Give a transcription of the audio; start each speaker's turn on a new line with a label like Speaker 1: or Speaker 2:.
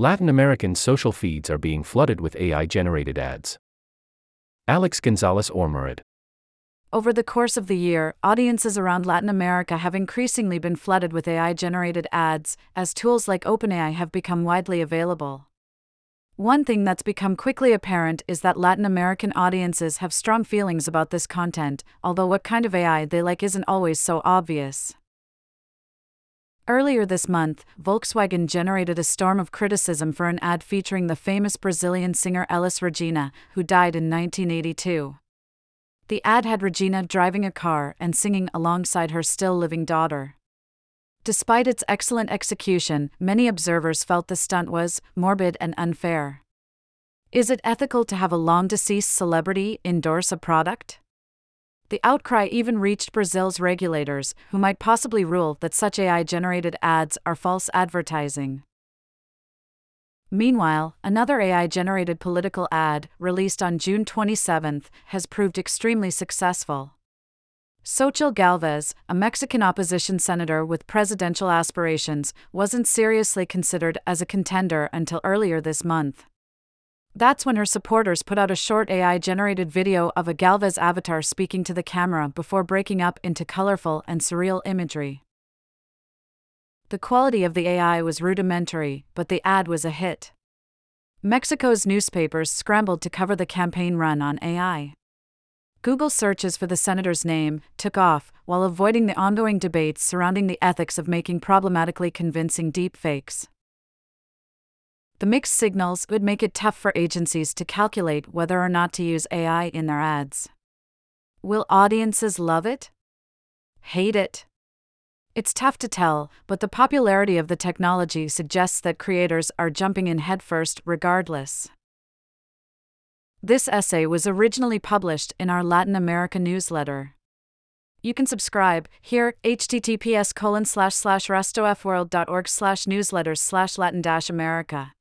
Speaker 1: Latin American social feeds are being flooded with AI generated ads. Alex Gonzalez Ormerod.
Speaker 2: Over the course of the year, audiences around Latin America have increasingly been flooded with AI generated ads, as tools like OpenAI have become widely available. One thing that's become quickly apparent is that Latin American audiences have strong feelings about this content, although what kind of AI they like isn't always so obvious. Earlier this month, Volkswagen generated a storm of criticism for an ad featuring the famous Brazilian singer Elis Regina, who died in 1982. The ad had Regina driving a car and singing alongside her still living daughter. Despite its excellent execution, many observers felt the stunt was morbid and unfair. Is it ethical to have a long deceased celebrity endorse a product? The outcry even reached Brazil's regulators, who might possibly rule that such AI generated ads are false advertising. Meanwhile, another AI generated political ad, released on June 27, has proved extremely successful. Xochitl Galvez, a Mexican opposition senator with presidential aspirations, wasn't seriously considered as a contender until earlier this month. That's when her supporters put out a short AI generated video of a Galvez avatar speaking to the camera before breaking up into colorful and surreal imagery. The quality of the AI was rudimentary, but the ad was a hit. Mexico's newspapers scrambled to cover the campaign run on AI. Google searches for the senator's name took off while avoiding the ongoing debates surrounding the ethics of making problematically convincing deepfakes. The mixed signals would make it tough for agencies to calculate whether or not to use AI in their ads. Will audiences love it? Hate it? It's tough to tell, but the popularity of the technology suggests that creators are jumping in headfirst regardless. This essay was originally published in our Latin America newsletter. You can subscribe here https colon slash slash restofworld.org slash newsletters slash latin america.